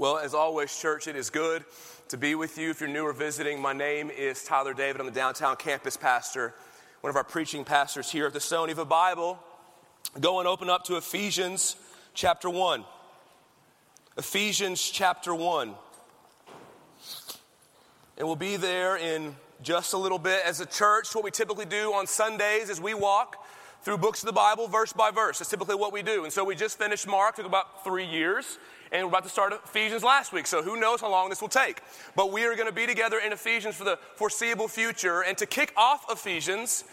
Well, as always, church, it is good to be with you. If you're new or visiting, my name is Tyler David. I'm the downtown campus pastor, one of our preaching pastors here at the Stone. If a Bible, go and open up to Ephesians chapter 1. Ephesians chapter 1. And we'll be there in just a little bit. As a church, what we typically do on Sundays is we walk through books of the Bible verse by verse. That's typically what we do. And so we just finished Mark, took about three years, and we're about to start Ephesians last week. So who knows how long this will take. But we are going to be together in Ephesians for the foreseeable future. And to kick off Ephesians,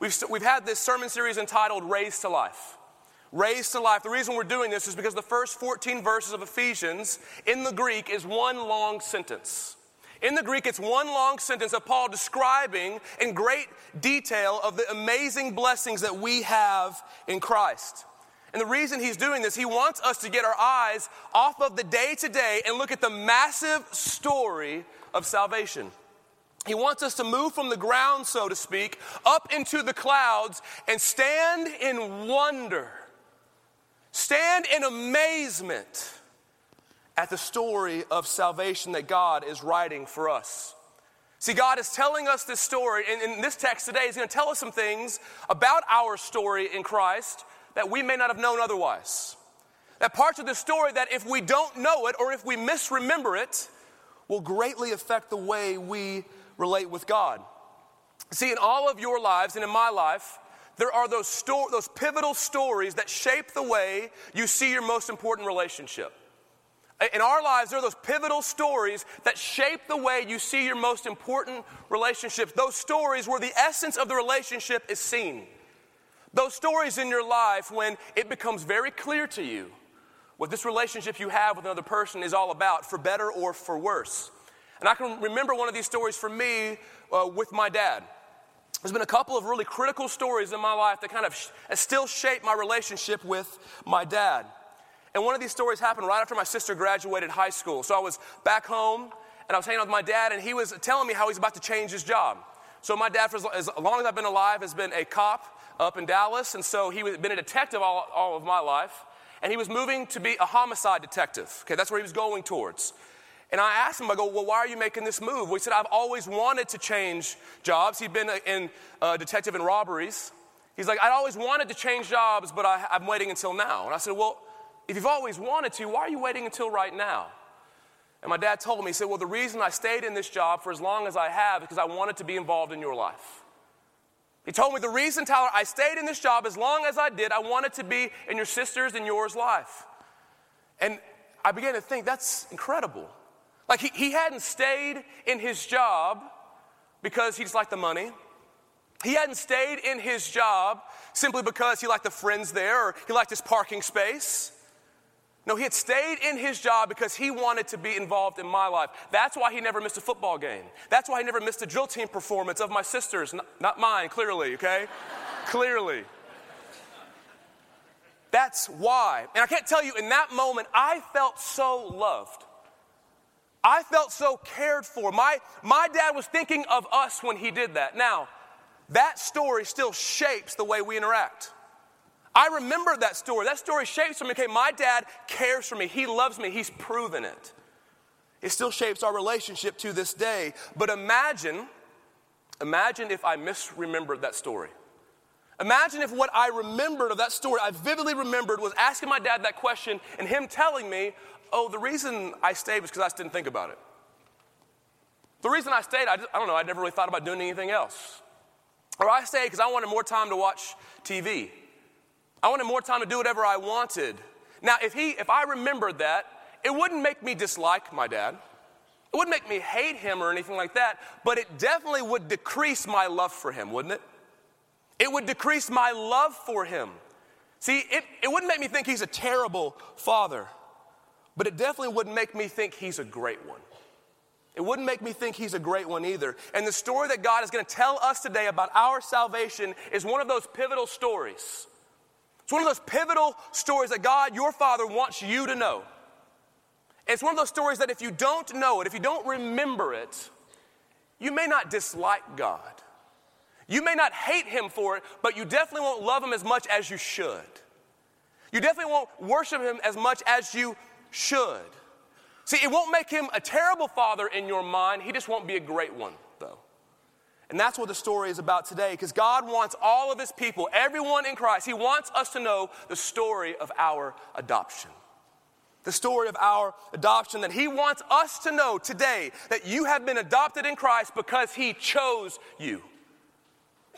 we've, we've had this sermon series entitled Raised to Life. Raised to life. The reason we're doing this is because the first 14 verses of Ephesians in the Greek is one long sentence. In the Greek, it's one long sentence of Paul describing in great detail of the amazing blessings that we have in Christ. And the reason he's doing this, he wants us to get our eyes off of the day to day and look at the massive story of salvation. He wants us to move from the ground, so to speak, up into the clouds and stand in wonder, stand in amazement at the story of salvation that God is writing for us. See, God is telling us this story, and in this text today, He's going to tell us some things about our story in Christ that we may not have known otherwise. That parts of the story that if we don't know it or if we misremember it, will greatly affect the way we relate with God. See, in all of your lives and in my life, there are those, sto- those pivotal stories that shape the way you see your most important relationship. In our lives, there are those pivotal stories that shape the way you see your most important relationships. Those stories where the essence of the relationship is seen. Those stories in your life when it becomes very clear to you what this relationship you have with another person is all about, for better or for worse. And I can remember one of these stories for me uh, with my dad. There's been a couple of really critical stories in my life that kind of sh- still shape my relationship with my dad. And one of these stories happened right after my sister graduated high school. So I was back home and I was hanging out with my dad, and he was telling me how he's about to change his job. So my dad, for as, as long as I've been alive, has been a cop up in Dallas, and so he had been a detective all, all of my life, and he was moving to be a homicide detective. Okay, that's where he was going towards. And I asked him, I go, well, why are you making this move? Well, he said, I've always wanted to change jobs. He'd been a, in, a detective in robberies. He's like, I'd always wanted to change jobs, but I, I'm waiting until now. And I said, well, if you've always wanted to, why are you waiting until right now? And my dad told me, he said, Well, the reason I stayed in this job for as long as I have is because I wanted to be involved in your life. He told me the reason, Tyler, I stayed in this job as long as I did, I wanted to be in your sister's and yours life. And I began to think, that's incredible. Like, he, he hadn't stayed in his job because he just liked the money. He hadn't stayed in his job simply because he liked the friends there or he liked his parking space. No, he had stayed in his job because he wanted to be involved in my life. That's why he never missed a football game. That's why he never missed a drill team performance of my sisters, not, mine, clearly, okay? clearly. That's why. And I can't tell you, in that moment, I felt so loved. I felt so cared for. My, my dad was thinking of us when he did that. Now, that story still shapes the way we interact. I remember that story. That story shapes me. Okay, my dad cares for me. He loves me. He's proven it. It still shapes our relationship to this day. But imagine, imagine if I misremembered that story. Imagine if what I remembered of that story, I vividly remembered, was asking my dad that question and him telling me, oh, the reason I stayed was because I just didn't think about it. The reason I stayed, I, just, I don't know, I never really thought about doing anything else. Or I stayed because I wanted more time to watch TV. I wanted more time to do whatever I wanted. Now, if he, if I remembered that, it wouldn't make me dislike my dad. It wouldn't make me hate him or anything like that, but it definitely would decrease my love for him, wouldn't it? It would decrease my love for him. See, it, it wouldn't make me think he's a terrible father, but it definitely wouldn't make me think he's a great one. It wouldn't make me think he's a great one either. And the story that God is going to tell us today about our salvation is one of those pivotal stories it's one of those pivotal stories that God, your Father, wants you to know. It's one of those stories that if you don't know it, if you don't remember it, you may not dislike God. You may not hate Him for it, but you definitely won't love Him as much as you should. You definitely won't worship Him as much as you should. See, it won't make him a terrible father in your mind, he just won't be a great one. And that's what the story is about today, because God wants all of his people, everyone in Christ, he wants us to know the story of our adoption. The story of our adoption, that he wants us to know today that you have been adopted in Christ because he chose you.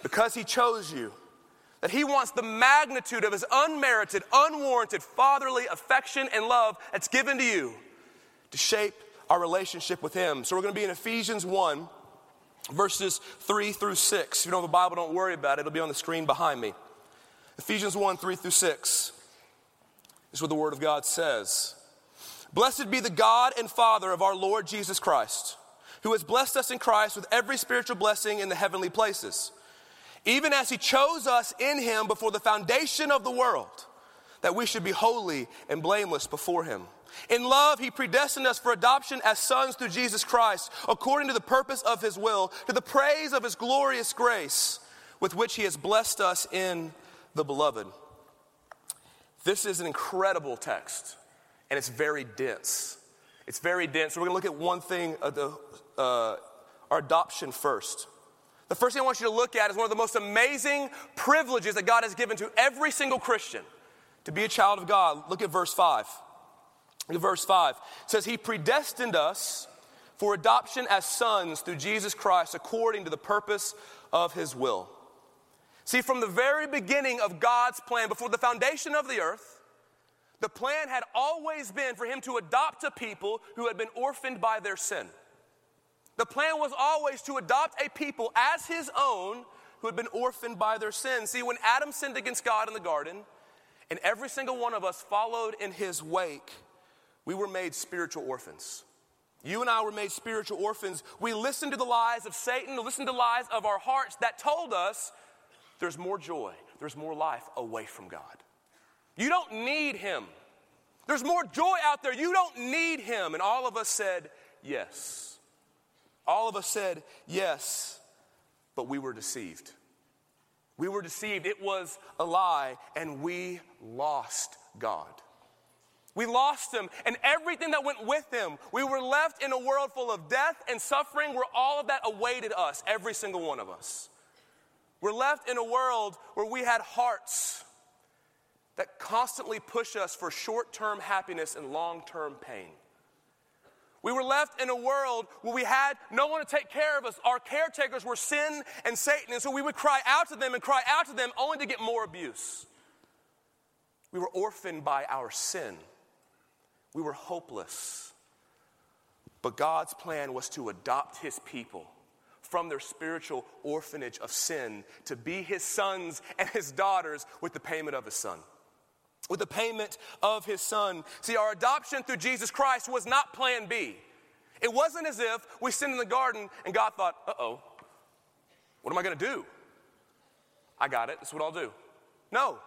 Because he chose you that he wants the magnitude of his unmerited, unwarranted fatherly affection and love that's given to you to shape our relationship with him. So we're going to be in Ephesians 1, verses 3 through 6. If you don't have a Bible, don't worry about it, it'll be on the screen behind me. Ephesians 1, 3 through 6 is what the Word of God says. Blessed be the God and Father of our Lord Jesus Christ, who has blessed us in Christ with every spiritual blessing in the heavenly places even as he chose us in him before the foundation of the world, that we should be holy and blameless before him. In love, he predestined us for adoption as sons through Jesus Christ, according to the purpose of his will, to the praise of his glorious grace, with which he has blessed us in the beloved. This is an incredible text, and it's very dense. It's very dense. So we're going to look at one thing, of the, uh, our adoption first. The first thing I want you to look at is one of the most amazing privileges that God has given to every single Christian to be a child of God. Look at verse 5. Verse 5. It says, He predestined us for adoption as sons through Jesus Christ according to the purpose of His will. See, from the very beginning of God's plan, before the foundation of the earth, the plan had always been for Him to adopt a people who had been orphaned by their sin. The plan was always to adopt a people as his own who had been orphaned by their sin. See, when Adam sinned against God in the garden, and every single one of us followed in his wake, we were made spiritual orphans. You and I were made spiritual orphans. We listened to the lies of Satan, listened to lies of our hearts that told us there's more joy, there's more life away from God. You don't need him. There's more joy out there. You don't need him. And all of us said, yes. All of us said yes, but we were deceived. We were deceived. It was a lie, and we lost God. We lost him and everything that went with him. We were left in a world full of death and suffering where all of that awaited us, every single one of us. We're left in a world where we had hearts that constantly push us for short term happiness and long term pain. We were left in a world where we had no one to take care of us. Our caretakers were sin and Satan. And so we would cry out to them and cry out to them only to get more abuse. We were orphaned by our sin. We were hopeless. But God's plan was to adopt his people from their spiritual orphanage of sin to be his sons and his daughters with the payment of his son with the payment of his son. See, our adoption through Jesus Christ was not plan B. It wasn't as if we sinned in the garden and God thought, uh oh, what am I going to do? I got it. That's what I'll do. No.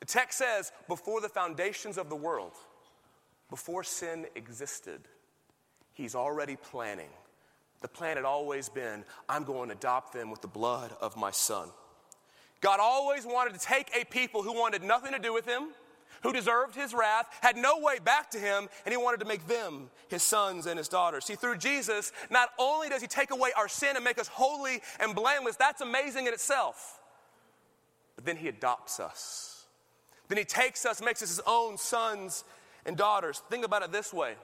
The text says, before the foundations of the world, before sin existed, he's already planning. The plan had always been, I'm going to adopt them with the blood of my son. God always wanted to take a people who wanted nothing to do with him, who deserved his wrath, had no way back to him, and he wanted to make them his sons and his daughters. See, through Jesus, not only does he take away our sin and make us holy and blameless, that's amazing in itself, but then he adopts us. Then he takes us, makes us his own sons and daughters. Think about it this way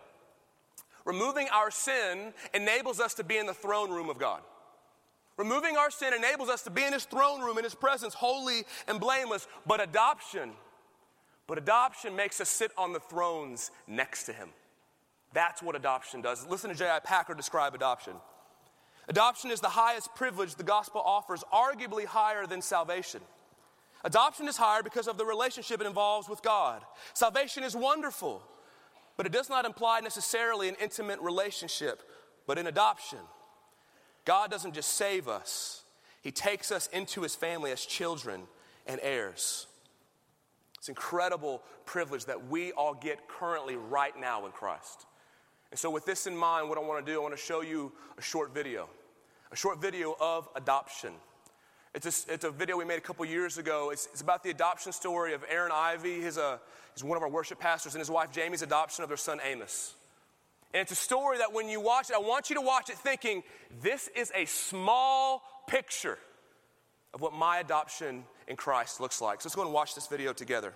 removing our sin enables us to be in the throne room of God. Removing our sin enables us to be in his throne room, in his presence, holy and blameless. But adoption, but adoption makes us sit on the thrones next to him. That's what adoption does. Listen to J.I. Packer describe adoption. Adoption is the highest privilege the gospel offers, arguably higher than salvation. Adoption is higher because of the relationship it involves with God. Salvation is wonderful, but it does not imply necessarily an intimate relationship. But in adoption, God doesn't just save us, He takes us into His family as children and heirs. It's an incredible privilege that we all get currently right now in Christ. And so, with this in mind, what I want to do, I want to show you a short video, a short video of adoption. It's a, it's a video we made a couple years ago. It's, it's about the adoption story of Aaron Ivey. He's, a, he's one of our worship pastors, and his wife Jamie's adoption of their son Amos. And it's a story that when you watch it, I want you to watch it thinking, this is a small picture of what my adoption in Christ looks like. So let's go and watch this video together.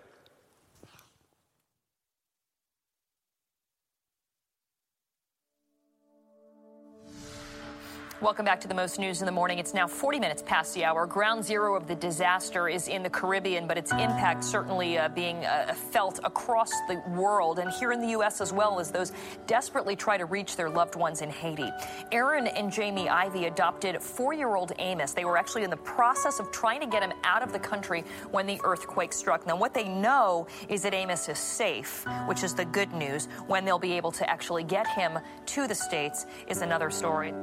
Welcome back to the most news in the morning. It's now 40 minutes past the hour. Ground zero of the disaster is in the Caribbean, but its impact certainly uh, being uh, felt across the world and here in the U.S. as well as those desperately try to reach their loved ones in Haiti. Aaron and Jamie Ivey adopted four year old Amos. They were actually in the process of trying to get him out of the country when the earthquake struck. Now, what they know is that Amos is safe, which is the good news. When they'll be able to actually get him to the States is another story.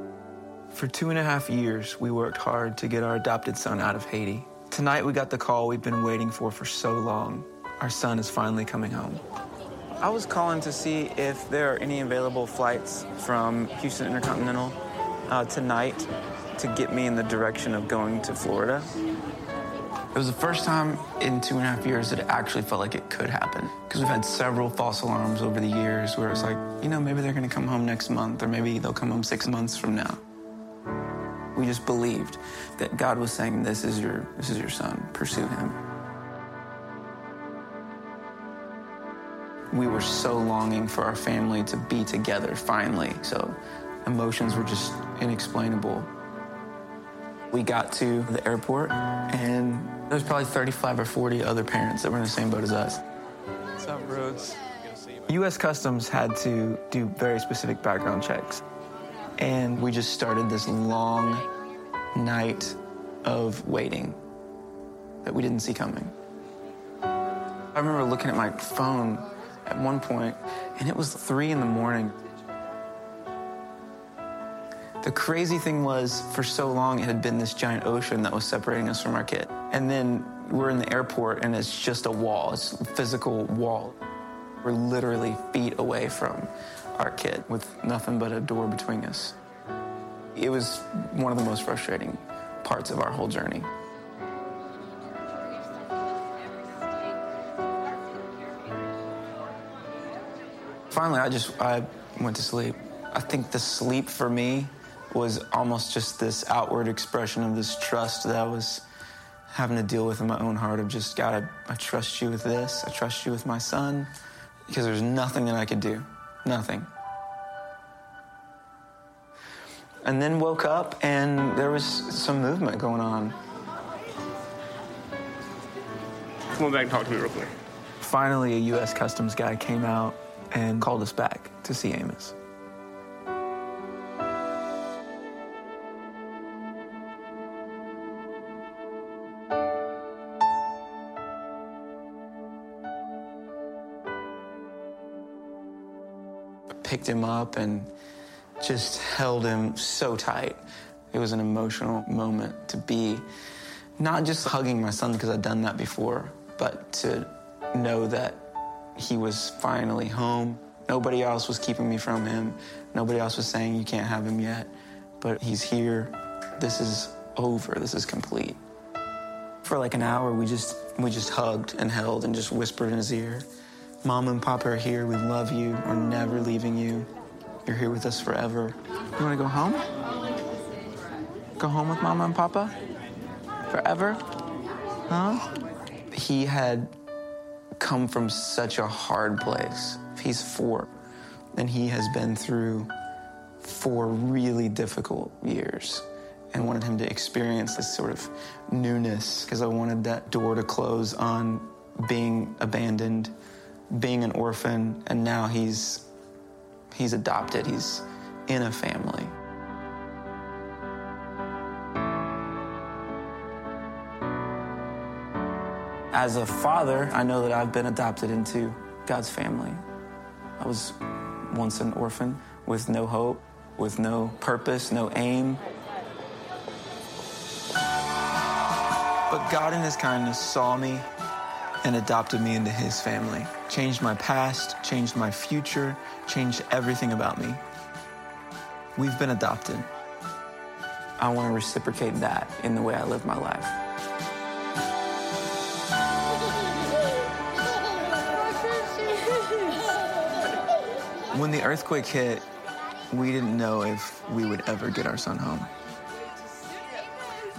For two and a half years, we worked hard to get our adopted son out of Haiti. Tonight, we got the call we've been waiting for for so long. Our son is finally coming home. I was calling to see if there are any available flights from Houston Intercontinental uh, tonight to get me in the direction of going to Florida. It was the first time in two and a half years that it actually felt like it could happen. Because we've had several false alarms over the years where it's like, you know, maybe they're going to come home next month, or maybe they'll come home six months from now. We just believed that God was saying, "This is your, this is your son. Pursue him." We were so longing for our family to be together finally. So emotions were just inexplainable. We got to the airport, and there's probably 35 or 40 other parents that were in the same boat as us. What's up, Rhodes? U.S. Customs had to do very specific background checks. And we just started this long night of waiting that we didn't see coming. I remember looking at my phone at one point, and it was three in the morning. The crazy thing was, for so long, it had been this giant ocean that was separating us from our kid. And then we're in the airport, and it's just a wall, it's a physical wall. We're literally feet away from our kid with nothing but a door between us. It was one of the most frustrating parts of our whole journey. Finally, I just I went to sleep. I think the sleep for me was almost just this outward expression of this trust that I was having to deal with in my own heart of just God, I, I trust you with this. I trust you with my son because there's nothing that I could do. Nothing. And then woke up and there was some movement going on. Come on back and talk to me real quick. Finally, a U.S. Customs guy came out and called us back to see Amos. Picked him up and just held him so tight. It was an emotional moment to be not just hugging my son because I'd done that before, but to know that he was finally home. Nobody else was keeping me from him. Nobody else was saying you can't have him yet, but he's here. This is over. This is complete. For like an hour, we just we just hugged and held and just whispered in his ear. Mom and Papa are here. We love you. We're never leaving you. You're here with us forever. You want to go home? Go home with Mama and Papa? Forever? Huh? He had come from such a hard place. He's four, and he has been through four really difficult years and wanted him to experience this sort of newness because I wanted that door to close on being abandoned being an orphan, and now he's he's adopted. He's in a family. As a father, I know that I've been adopted into God's family. I was once an orphan with no hope, with no purpose, no aim. But God, in His kindness, saw me and adopted me into his family. Changed my past, changed my future, changed everything about me. We've been adopted. I want to reciprocate that in the way I live my life. When the earthquake hit, we didn't know if we would ever get our son home.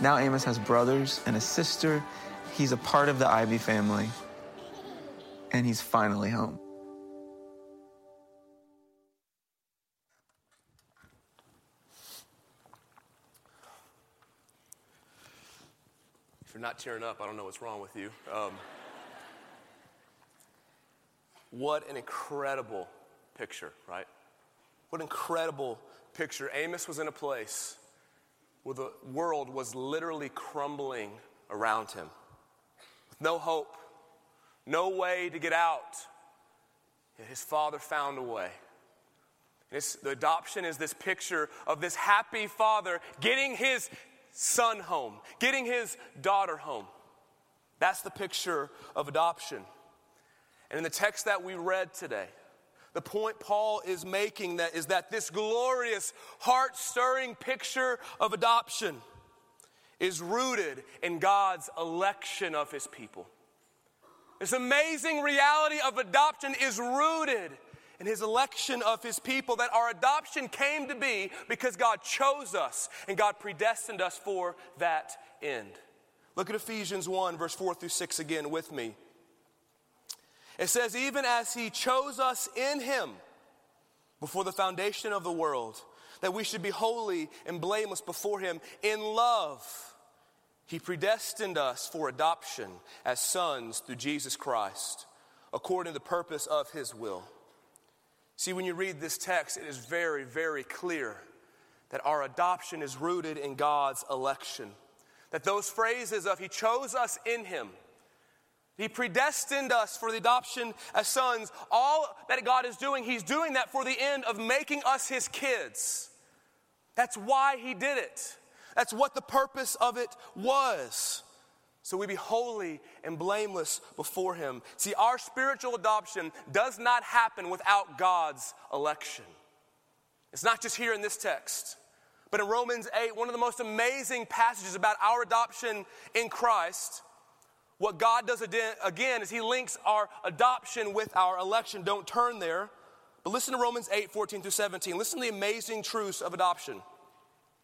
Now Amos has brothers and a sister. He's a part of the Ivey family. And he's finally home. If you're not tearing up, I don't know what's wrong with you. Um, what an incredible picture, right? What an incredible picture. Amos was in a place where the world was literally crumbling around him no hope, no way to get out. Yet his father found a way. This, the adoption is this picture of this happy father getting his son home, getting his daughter home. That's the picture of adoption. And in the text that we read today, the point Paul is making that is that this glorious, heart-stirring picture of adoption is rooted in God's election of his people. This amazing reality of adoption is rooted in his election of his people, that our adoption came to be because God chose us and God predestined us for that end. Look at Ephesians 1, verse 4 through 6 again with me. It says, even as he chose us in him before the foundation of the world, that we should be holy and blameless before him in love. He predestined us for adoption as sons through Jesus Christ, according to the purpose of his will. See, when you read this text, it is very, very clear that our adoption is rooted in God's election. That those phrases of He chose us in Him, he predestined us for the adoption as sons. All that God is doing, He's doing that for the end of making us His kids. That's why He did it. That's what the purpose of it was. So we be holy and blameless before Him. See, our spiritual adoption does not happen without God's election. It's not just here in this text, but in Romans 8, one of the most amazing passages about our adoption in Christ what God does again is He links our adoption with our election. Don't turn there. But listen to Romans 8, 14 through 17. Listen to the amazing truths of adoption.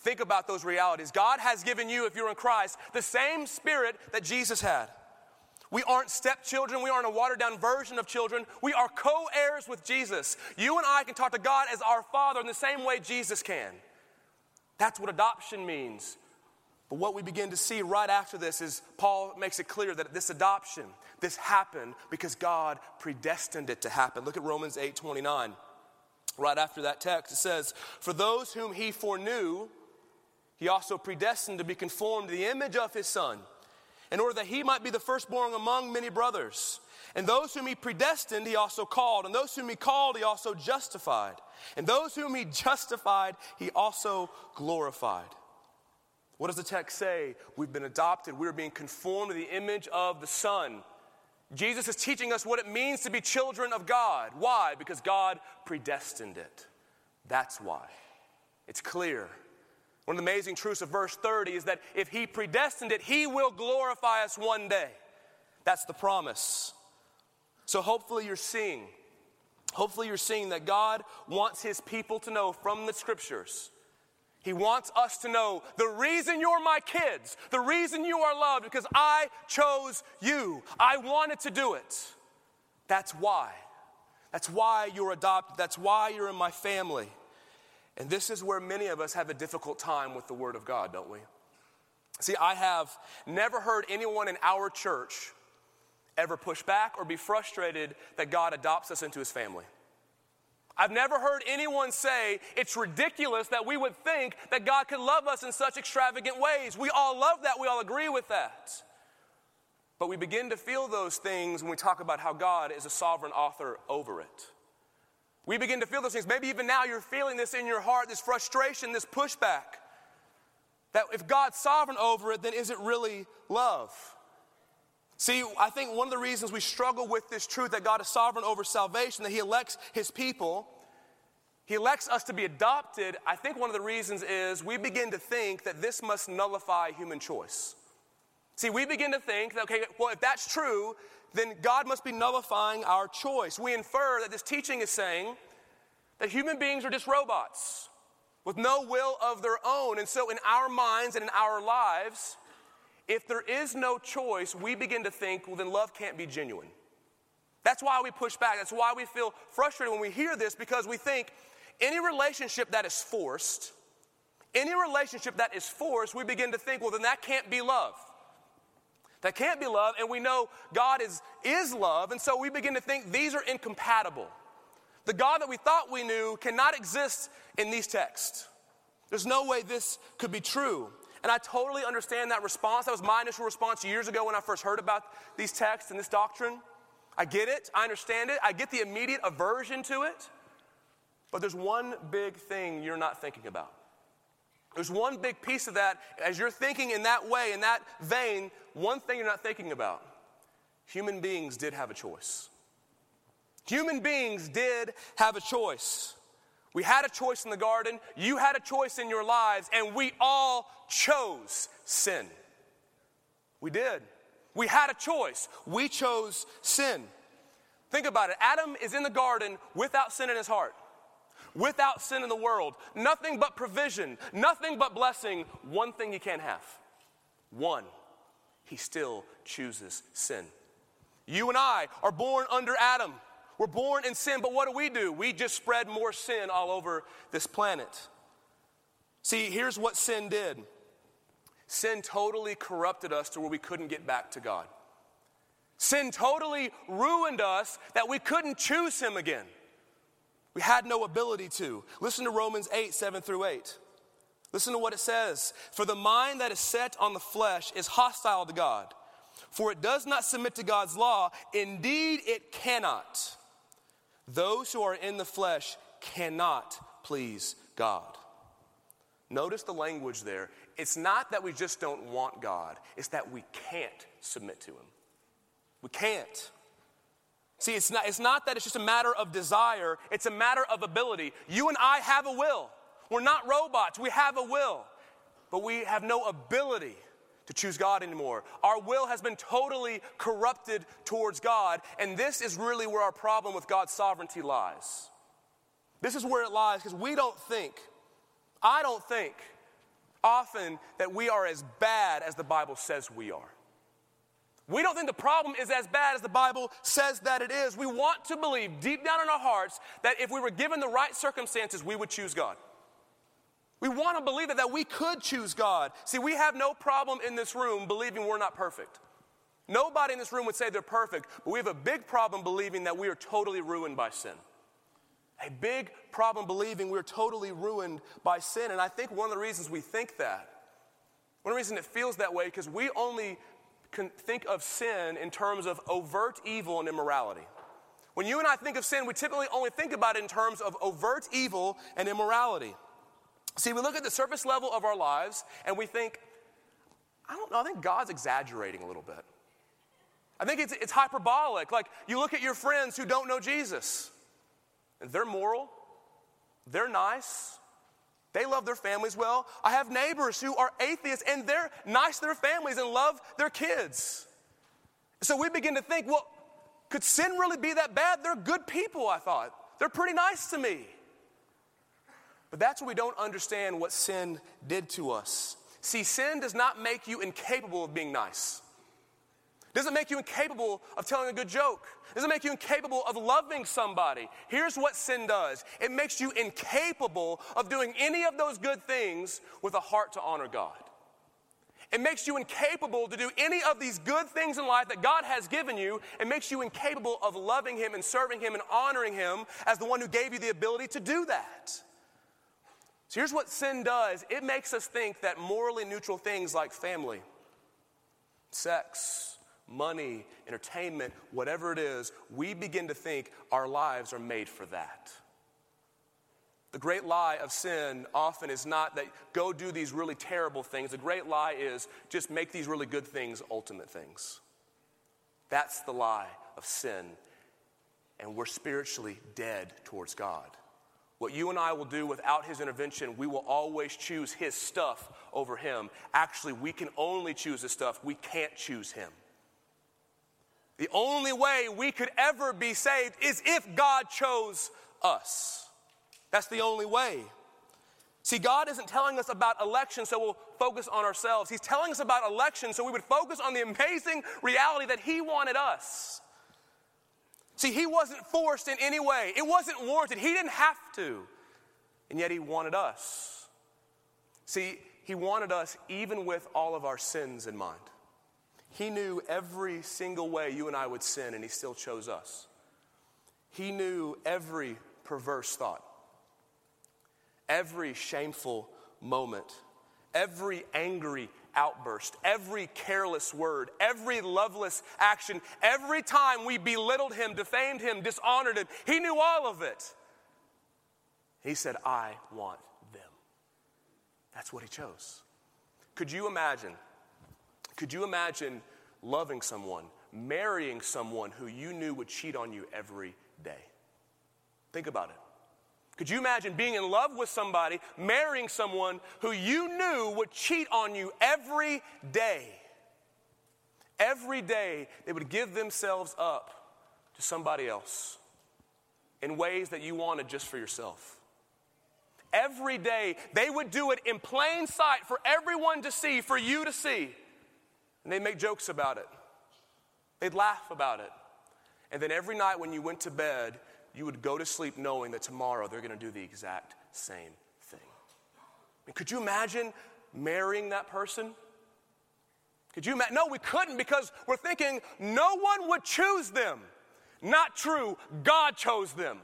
Think about those realities. God has given you, if you're in Christ, the same spirit that Jesus had. We aren't stepchildren. We aren't a watered down version of children. We are co heirs with Jesus. You and I can talk to God as our Father in the same way Jesus can. That's what adoption means. But what we begin to see right after this is Paul makes it clear that this adoption, this happened because God predestined it to happen. Look at Romans 8 29. Right after that text, it says, For those whom he foreknew, he also predestined to be conformed to the image of his son, in order that he might be the firstborn among many brothers. And those whom he predestined, he also called. And those whom he called, he also justified. And those whom he justified, he also glorified. What does the text say? We've been adopted. We're being conformed to the image of the Son. Jesus is teaching us what it means to be children of God. Why? Because God predestined it. That's why. It's clear. One of the amazing truths of verse 30 is that if He predestined it, He will glorify us one day. That's the promise. So hopefully you're seeing, hopefully you're seeing that God wants His people to know from the scriptures he wants us to know the reason you're my kids, the reason you are loved, because I chose you. I wanted to do it. That's why. That's why you're adopted. That's why you're in my family. And this is where many of us have a difficult time with the Word of God, don't we? See, I have never heard anyone in our church ever push back or be frustrated that God adopts us into His family. I've never heard anyone say it's ridiculous that we would think that God could love us in such extravagant ways. We all love that, we all agree with that. But we begin to feel those things when we talk about how God is a sovereign author over it. We begin to feel those things. Maybe even now you're feeling this in your heart, this frustration, this pushback. That if God's sovereign over it, then is it really love? See, I think one of the reasons we struggle with this truth that God is sovereign over salvation, that He elects His people, He elects us to be adopted. I think one of the reasons is we begin to think that this must nullify human choice. See, we begin to think that, okay, well, if that's true, then God must be nullifying our choice. We infer that this teaching is saying that human beings are just robots with no will of their own. And so, in our minds and in our lives, if there is no choice, we begin to think, well, then love can't be genuine. That's why we push back. That's why we feel frustrated when we hear this because we think any relationship that is forced, any relationship that is forced, we begin to think, well, then that can't be love. That can't be love, and we know God is, is love, and so we begin to think these are incompatible. The God that we thought we knew cannot exist in these texts. There's no way this could be true. And I totally understand that response. That was my initial response years ago when I first heard about these texts and this doctrine. I get it, I understand it, I get the immediate aversion to it. But there's one big thing you're not thinking about. There's one big piece of that. As you're thinking in that way, in that vein, one thing you're not thinking about human beings did have a choice. Human beings did have a choice. We had a choice in the garden, you had a choice in your lives, and we all chose sin. We did. We had a choice. We chose sin. Think about it. Adam is in the garden without sin in his heart, without sin in the world, nothing but provision, nothing but blessing. One thing he can't have. One, he still chooses sin. You and I are born under Adam. We're born in sin, but what do we do? We just spread more sin all over this planet. See, here's what sin did sin totally corrupted us to where we couldn't get back to God. Sin totally ruined us that we couldn't choose Him again. We had no ability to. Listen to Romans 8, 7 through 8. Listen to what it says. For the mind that is set on the flesh is hostile to God, for it does not submit to God's law. Indeed, it cannot. Those who are in the flesh cannot please God. Notice the language there. It's not that we just don't want God, it's that we can't submit to Him. We can't. See, it's not, it's not that it's just a matter of desire, it's a matter of ability. You and I have a will. We're not robots, we have a will, but we have no ability to choose God anymore. Our will has been totally corrupted towards God, and this is really where our problem with God's sovereignty lies. This is where it lies because we don't think, I don't think often that we are as bad as the Bible says we are. We don't think the problem is as bad as the Bible says that it is. We want to believe deep down in our hearts that if we were given the right circumstances, we would choose God. We want to believe that, that we could choose God. See, we have no problem in this room believing we're not perfect. Nobody in this room would say they're perfect, but we have a big problem believing that we are totally ruined by sin. A big problem believing we're totally ruined by sin. And I think one of the reasons we think that, one reason it feels that way, because we only think of sin in terms of overt evil and immorality. When you and I think of sin, we typically only think about it in terms of overt evil and immorality. See, we look at the surface level of our lives and we think, I don't know, I think God's exaggerating a little bit. I think it's, it's hyperbolic. Like you look at your friends who don't know Jesus, and they're moral, they're nice, they love their families well. I have neighbors who are atheists and they're nice to their families and love their kids. So we begin to think, well, could sin really be that bad? They're good people, I thought. They're pretty nice to me. But that's when we don't understand what sin did to us. See, sin does not make you incapable of being nice. Doesn't make you incapable of telling a good joke. Doesn't make you incapable of loving somebody. Here's what sin does it makes you incapable of doing any of those good things with a heart to honor God. It makes you incapable to do any of these good things in life that God has given you. It makes you incapable of loving Him and serving Him and honoring Him as the one who gave you the ability to do that. So here's what sin does it makes us think that morally neutral things like family, sex, money, entertainment, whatever it is, we begin to think our lives are made for that. The great lie of sin often is not that go do these really terrible things. The great lie is just make these really good things ultimate things. That's the lie of sin. And we're spiritually dead towards God. What you and I will do without His intervention, we will always choose His stuff over Him. Actually, we can only choose His stuff, we can't choose Him. The only way we could ever be saved is if God chose us. That's the only way. See, God isn't telling us about election so we'll focus on ourselves. He's telling us about election so we would focus on the amazing reality that He wanted us. See, He wasn't forced in any way, it wasn't warranted. He didn't have to. And yet He wanted us. See, He wanted us even with all of our sins in mind. He knew every single way you and I would sin, and He still chose us. He knew every perverse thought, every shameful moment, every angry outburst, every careless word, every loveless action, every time we belittled Him, defamed Him, dishonored Him. He knew all of it. He said, I want them. That's what He chose. Could you imagine? Could you imagine loving someone, marrying someone who you knew would cheat on you every day? Think about it. Could you imagine being in love with somebody, marrying someone who you knew would cheat on you every day? Every day, they would give themselves up to somebody else in ways that you wanted just for yourself. Every day, they would do it in plain sight for everyone to see, for you to see. And they'd make jokes about it, they'd laugh about it. And then every night when you went to bed, you would go to sleep knowing that tomorrow they're going to do the exact same thing. Could you imagine marrying that person? Could you imagine? No, we couldn't because we're thinking no one would choose them. Not true. God chose them.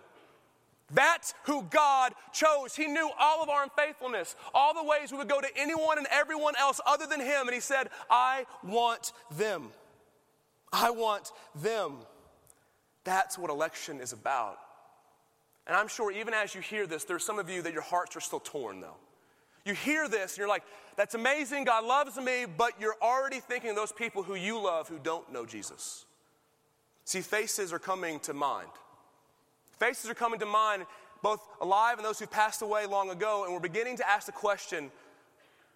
That's who God chose. He knew all of our unfaithfulness, all the ways we would go to anyone and everyone else other than Him. And He said, I want them. I want them. That's what election is about. And I'm sure even as you hear this, there's some of you that your hearts are still torn, though. You hear this and you're like, that's amazing, God loves me, but you're already thinking of those people who you love who don't know Jesus. See, faces are coming to mind. Faces are coming to mind, both alive and those who passed away long ago, and we're beginning to ask the question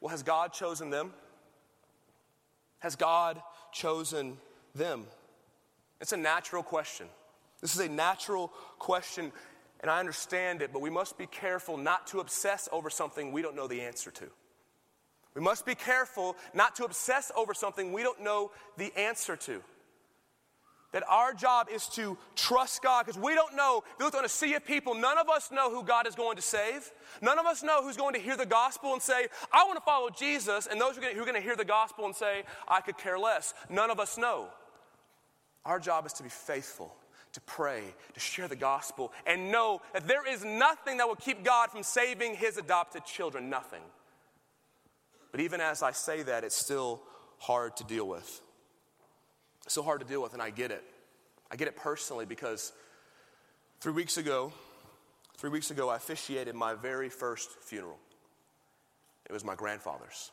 well, has God chosen them? Has God chosen them? It's a natural question. This is a natural question, and I understand it, but we must be careful not to obsess over something we don't know the answer to. We must be careful not to obsess over something we don't know the answer to that our job is to trust God because we don't know. If you look on a sea of people, none of us know who God is going to save. None of us know who's going to hear the gospel and say, I want to follow Jesus. And those who are going to hear the gospel and say, I could care less. None of us know. Our job is to be faithful, to pray, to share the gospel, and know that there is nothing that will keep God from saving his adopted children. Nothing. But even as I say that, it's still hard to deal with so hard to deal with, and I get it. I get it personally because three weeks ago, three weeks ago, I officiated my very first funeral. It was my grandfather's.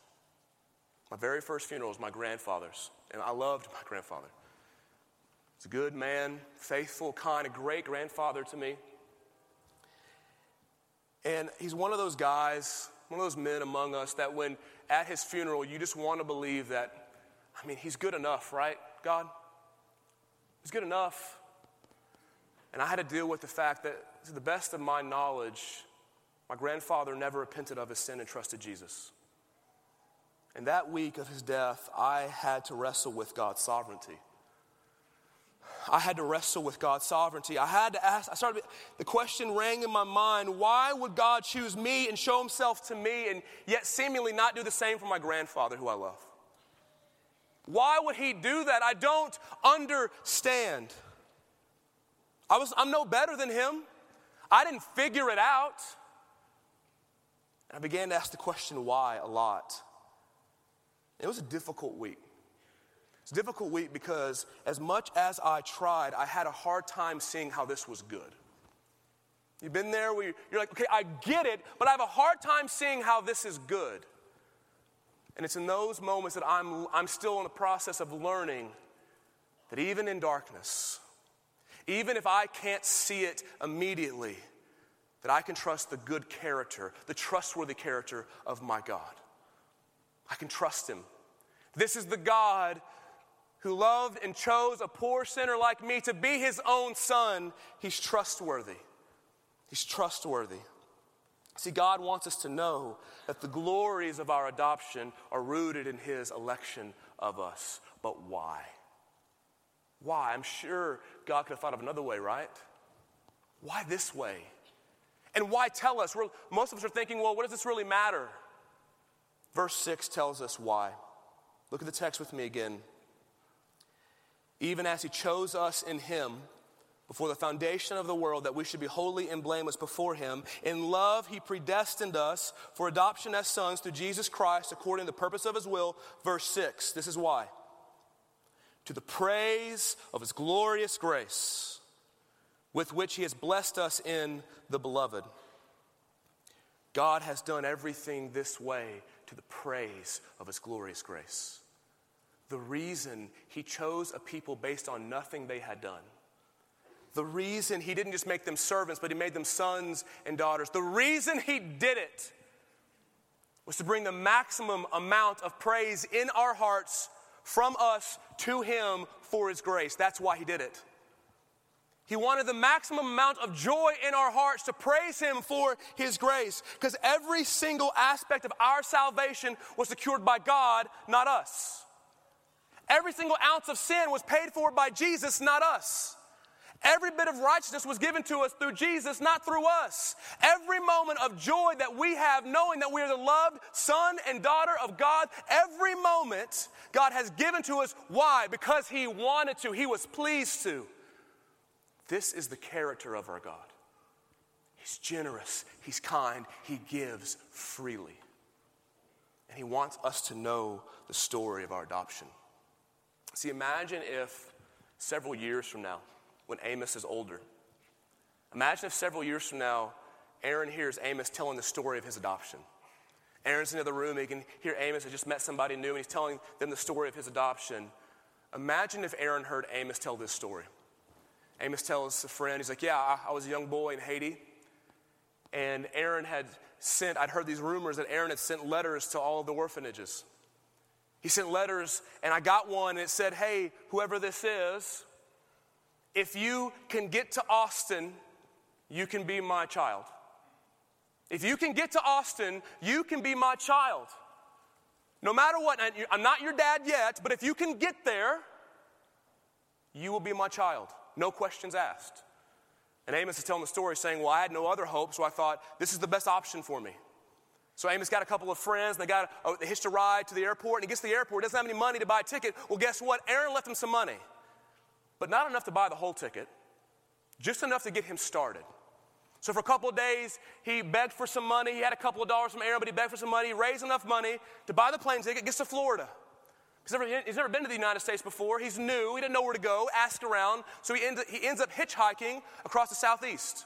My very first funeral was my grandfather's, and I loved my grandfather. He's a good man, faithful, kind, a great grandfather to me. And he's one of those guys, one of those men among us that when at his funeral, you just want to believe that, I mean, he's good enough, right? God, it's good enough. And I had to deal with the fact that, to the best of my knowledge, my grandfather never repented of his sin and trusted Jesus. And that week of his death, I had to wrestle with God's sovereignty. I had to wrestle with God's sovereignty. I had to ask, I started, the question rang in my mind why would God choose me and show himself to me and yet seemingly not do the same for my grandfather who I love? Why would he do that? I don't understand. I was, I'm no better than him. I didn't figure it out. And I began to ask the question why a lot. It was a difficult week. It's a difficult week because as much as I tried, I had a hard time seeing how this was good. You've been there where you're like, okay, I get it, but I have a hard time seeing how this is good. And it's in those moments that I'm, I'm still in the process of learning that even in darkness, even if I can't see it immediately, that I can trust the good character, the trustworthy character of my God. I can trust Him. This is the God who loved and chose a poor sinner like me to be His own Son. He's trustworthy. He's trustworthy. See, God wants us to know that the glories of our adoption are rooted in His election of us. But why? Why? I'm sure God could have thought of another way, right? Why this way? And why tell us? We're, most of us are thinking, well, what does this really matter? Verse 6 tells us why. Look at the text with me again. Even as He chose us in Him before the foundation of the world, that we should be holy and blameless before Him, in love He predestined us for adoption as sons through Jesus Christ according to the purpose of His will. Verse 6. This is why to the praise of his glorious grace with which he has blessed us in the beloved. God has done everything this way to the praise of his glorious grace. The reason he chose a people based on nothing they had done. The reason he didn't just make them servants, but he made them sons and daughters. The reason he did it was to bring the maximum amount of praise in our hearts from us to him for his grace. That's why he did it. He wanted the maximum amount of joy in our hearts to praise Him for His grace. Because every single aspect of our salvation was secured by God, not us. Every single ounce of sin was paid for by Jesus, not us. Every bit of righteousness was given to us through Jesus, not through us. Every moment of joy that we have, knowing that we are the loved son and daughter of God, every moment God has given to us. Why? Because He wanted to, He was pleased to. This is the character of our God. He's generous, He's kind, He gives freely. And He wants us to know the story of our adoption. See, imagine if several years from now, when Amos is older. Imagine if several years from now, Aaron hears Amos telling the story of his adoption. Aaron's in the room, he can hear Amos has just met somebody new, and he's telling them the story of his adoption. Imagine if Aaron heard Amos tell this story. Amos tells a friend, he's like, Yeah, I, I was a young boy in Haiti, and Aaron had sent, I'd heard these rumors that Aaron had sent letters to all of the orphanages. He sent letters, and I got one, and it said, Hey, whoever this is, if you can get to Austin, you can be my child. If you can get to Austin, you can be my child. No matter what, I'm not your dad yet, but if you can get there, you will be my child. No questions asked. And Amos is telling the story saying, Well, I had no other hope, so I thought this is the best option for me. So Amos got a couple of friends, and they got a, they hitched a ride to the airport, and he gets to the airport, doesn't have any money to buy a ticket. Well, guess what? Aaron left him some money but not enough to buy the whole ticket, just enough to get him started. So for a couple of days, he begged for some money. He had a couple of dollars from Aaron, but he begged for some money. He raised enough money to buy the plane ticket, gets to Florida. He's never, been to the United States before. He's new. He didn't know where to go, asked around. So he ends, he ends up hitchhiking across the southeast.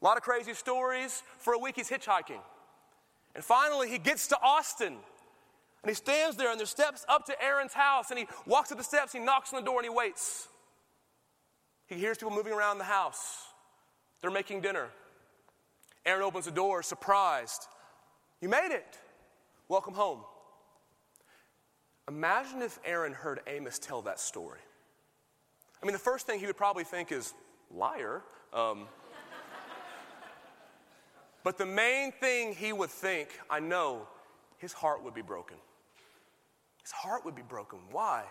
A lot of crazy stories. For a week, he's hitchhiking. And finally, he gets to Austin. And he stands there, and there's steps up to Aaron's house. And he walks up the steps, he knocks on the door, and he waits. He hears people moving around the house. They're making dinner. Aaron opens the door, surprised. You made it. Welcome home. Imagine if Aaron heard Amos tell that story. I mean, the first thing he would probably think is, liar. Um, but the main thing he would think, I know, his heart would be broken. His heart would be broken. Why?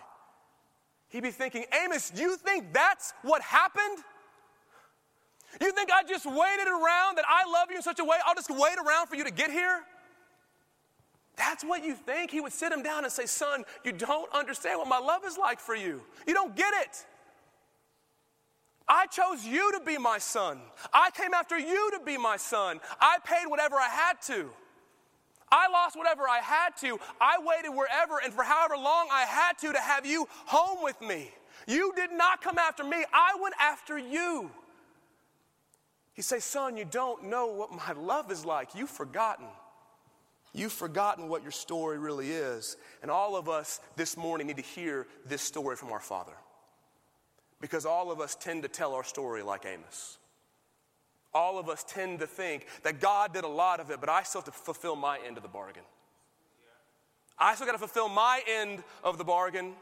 He'd be thinking, Amos, you think that's what happened? You think I just waited around, that I love you in such a way, I'll just wait around for you to get here? That's what you think. He would sit him down and say, Son, you don't understand what my love is like for you. You don't get it. I chose you to be my son. I came after you to be my son. I paid whatever I had to. I lost whatever I had to. I waited wherever and for however long I had to to have you home with me. You did not come after me, I went after you. He says, Son, you don't know what my love is like. You've forgotten. You've forgotten what your story really is. And all of us this morning need to hear this story from our Father. Because all of us tend to tell our story like Amos. All of us tend to think that God did a lot of it, but I still have to fulfill my end of the bargain. I still got to fulfill my end of the bargain.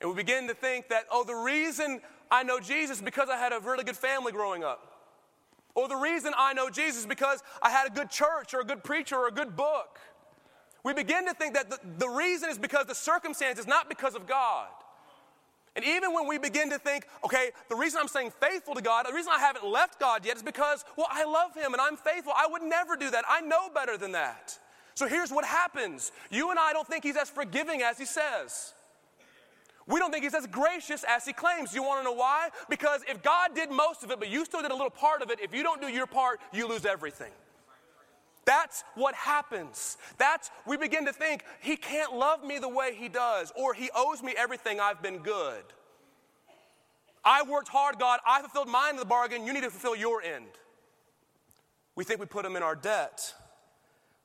And we begin to think that, oh, the reason I know Jesus is because I had a really good family growing up. Or the reason I know Jesus is because I had a good church or a good preacher or a good book. We begin to think that the, the reason is because the circumstances, not because of God. And even when we begin to think, okay, the reason I'm saying faithful to God, the reason I haven't left God yet is because, well, I love Him and I'm faithful. I would never do that. I know better than that. So here's what happens you and I don't think He's as forgiving as He says. We don't think he's as gracious as he claims. You want to know why? Because if God did most of it, but you still did a little part of it, if you don't do your part, you lose everything. That's what happens. That's, we begin to think, he can't love me the way he does, or he owes me everything, I've been good. I worked hard, God, I fulfilled mine in the bargain, you need to fulfill your end. We think we put him in our debt.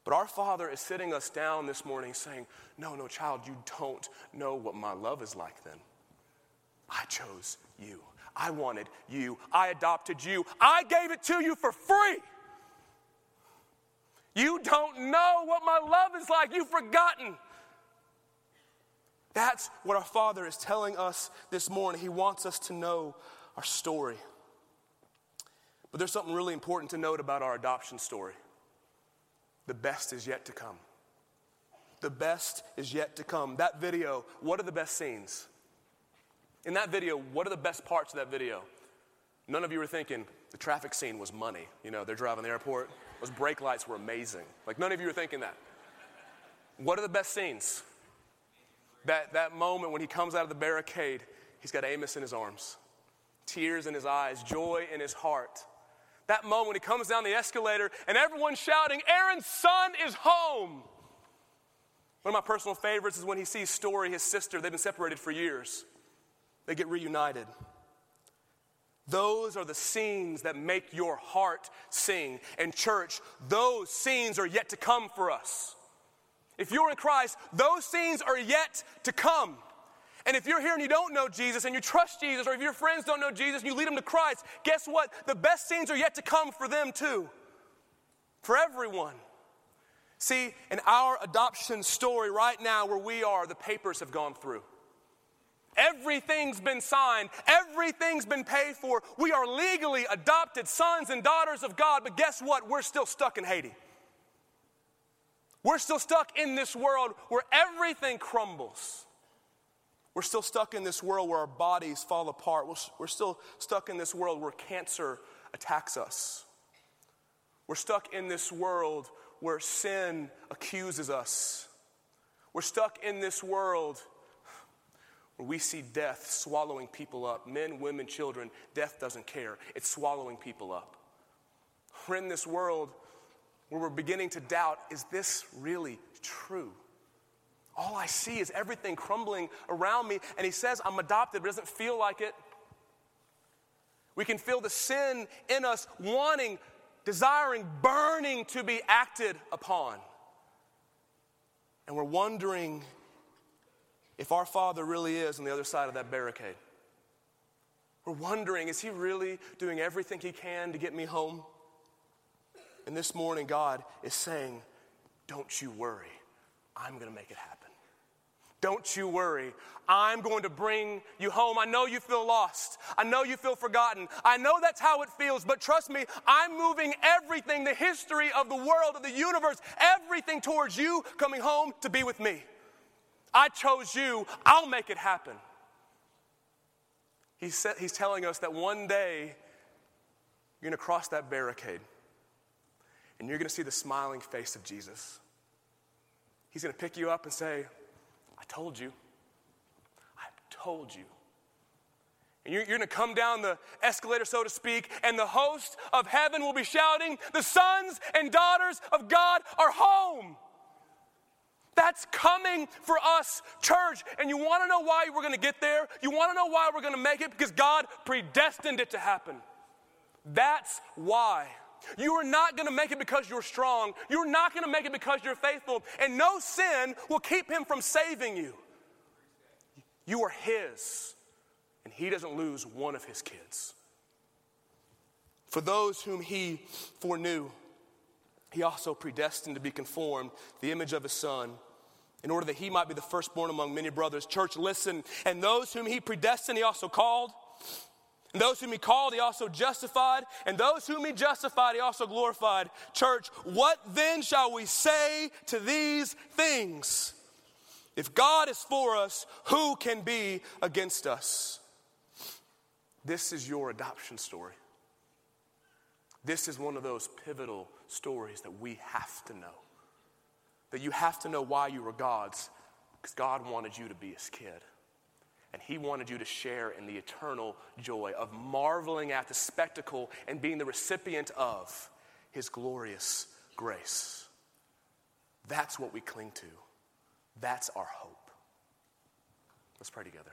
But our Father is sitting us down this morning saying, No, no, child, you don't know what my love is like then. I chose you. I wanted you. I adopted you. I gave it to you for free. You don't know what my love is like. You've forgotten. That's what our Father is telling us this morning. He wants us to know our story. But there's something really important to note about our adoption story. The best is yet to come. The best is yet to come. That video, what are the best scenes? In that video, what are the best parts of that video? None of you were thinking the traffic scene was money. You know, they're driving the airport. Those brake lights were amazing. Like, none of you were thinking that. What are the best scenes? That, that moment when he comes out of the barricade, he's got Amos in his arms, tears in his eyes, joy in his heart that moment when he comes down the escalator and everyone's shouting, Aaron's son is home. One of my personal favorites is when he sees Story, his sister. They've been separated for years. They get reunited. Those are the scenes that make your heart sing. And, church, those scenes are yet to come for us. If you're in Christ, those scenes are yet to come. And if you're here and you don't know Jesus and you trust Jesus, or if your friends don't know Jesus and you lead them to Christ, guess what? The best scenes are yet to come for them too. For everyone. See, in our adoption story right now, where we are, the papers have gone through. Everything's been signed, everything's been paid for. We are legally adopted sons and daughters of God, but guess what? We're still stuck in Haiti. We're still stuck in this world where everything crumbles. We're still stuck in this world where our bodies fall apart. We're still stuck in this world where cancer attacks us. We're stuck in this world where sin accuses us. We're stuck in this world where we see death swallowing people up men, women, children. Death doesn't care, it's swallowing people up. We're in this world where we're beginning to doubt is this really true? All I see is everything crumbling around me. And he says, I'm adopted, but it doesn't feel like it. We can feel the sin in us wanting, desiring, burning to be acted upon. And we're wondering if our Father really is on the other side of that barricade. We're wondering, is He really doing everything He can to get me home? And this morning, God is saying, Don't you worry, I'm going to make it happen. Don't you worry. I'm going to bring you home. I know you feel lost. I know you feel forgotten. I know that's how it feels, but trust me, I'm moving everything, the history of the world, of the universe, everything towards you coming home to be with me. I chose you. I'll make it happen. He said, he's telling us that one day you're going to cross that barricade and you're going to see the smiling face of Jesus. He's going to pick you up and say, I told you. I told you. And you're, you're going to come down the escalator, so to speak, and the host of heaven will be shouting, The sons and daughters of God are home. That's coming for us, church. And you want to know why we're going to get there? You want to know why we're going to make it? Because God predestined it to happen. That's why. You are not going to make it because you're strong. You're not going to make it because you're faithful. And no sin will keep him from saving you. You are his, and he doesn't lose one of his kids. For those whom he foreknew, he also predestined to be conformed the image of his son in order that he might be the firstborn among many brothers. Church listen. And those whom he predestined he also called. And those whom he called he also justified. And those whom he justified he also glorified. Church what then shall we say to these things? If god is for us who can be against us? This is your adoption story. This is one of those pivotal stories that we have to know. That you have to know why you were God's, because God wanted you to be his kid. And he wanted you to share in the eternal joy of marveling at the spectacle and being the recipient of his glorious grace. That's what we cling to. That's our hope. Let's pray together.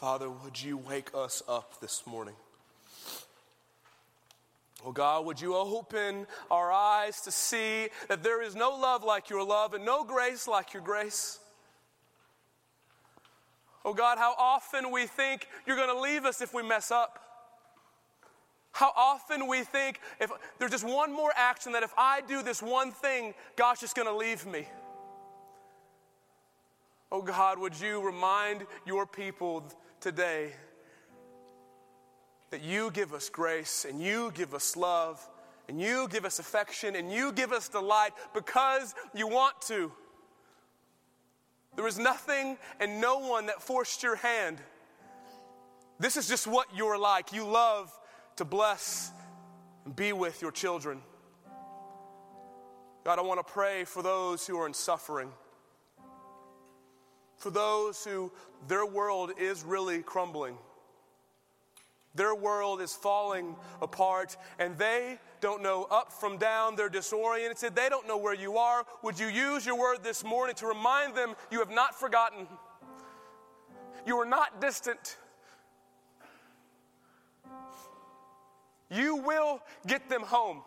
Father, would you wake us up this morning? Oh God, would you open our eyes to see that there is no love like your love and no grace like your grace? Oh God, how often we think you're going to leave us if we mess up. How often we think if there's just one more action that if I do this one thing, God's just going to leave me. Oh God, would you remind your people today that you give us grace and you give us love and you give us affection and you give us delight because you want to. There was nothing and no one that forced your hand. This is just what you're like. You love to bless and be with your children. God, I want to pray for those who are in suffering for those who their world is really crumbling. Their world is falling apart and they don't know up from down. They're disoriented. They don't know where you are. Would you use your word this morning to remind them you have not forgotten? You are not distant. You will get them home.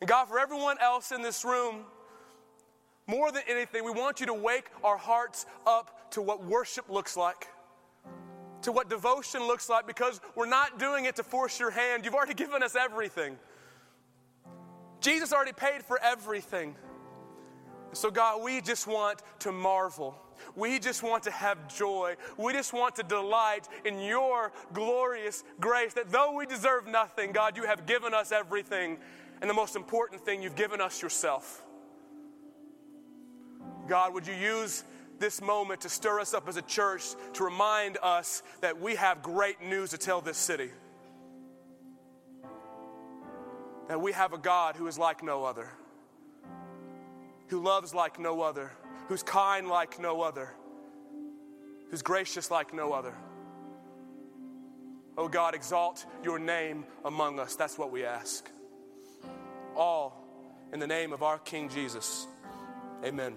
And God, for everyone else in this room, more than anything, we want you to wake our hearts up to what worship looks like, to what devotion looks like, because we're not doing it to force your hand. You've already given us everything. Jesus already paid for everything. So, God, we just want to marvel. We just want to have joy. We just want to delight in your glorious grace that though we deserve nothing, God, you have given us everything. And the most important thing, you've given us yourself. God, would you use this moment to stir us up as a church to remind us that we have great news to tell this city? That we have a God who is like no other, who loves like no other, who's kind like no other, who's gracious like no other. Oh God, exalt your name among us. That's what we ask. All in the name of our King Jesus. Amen.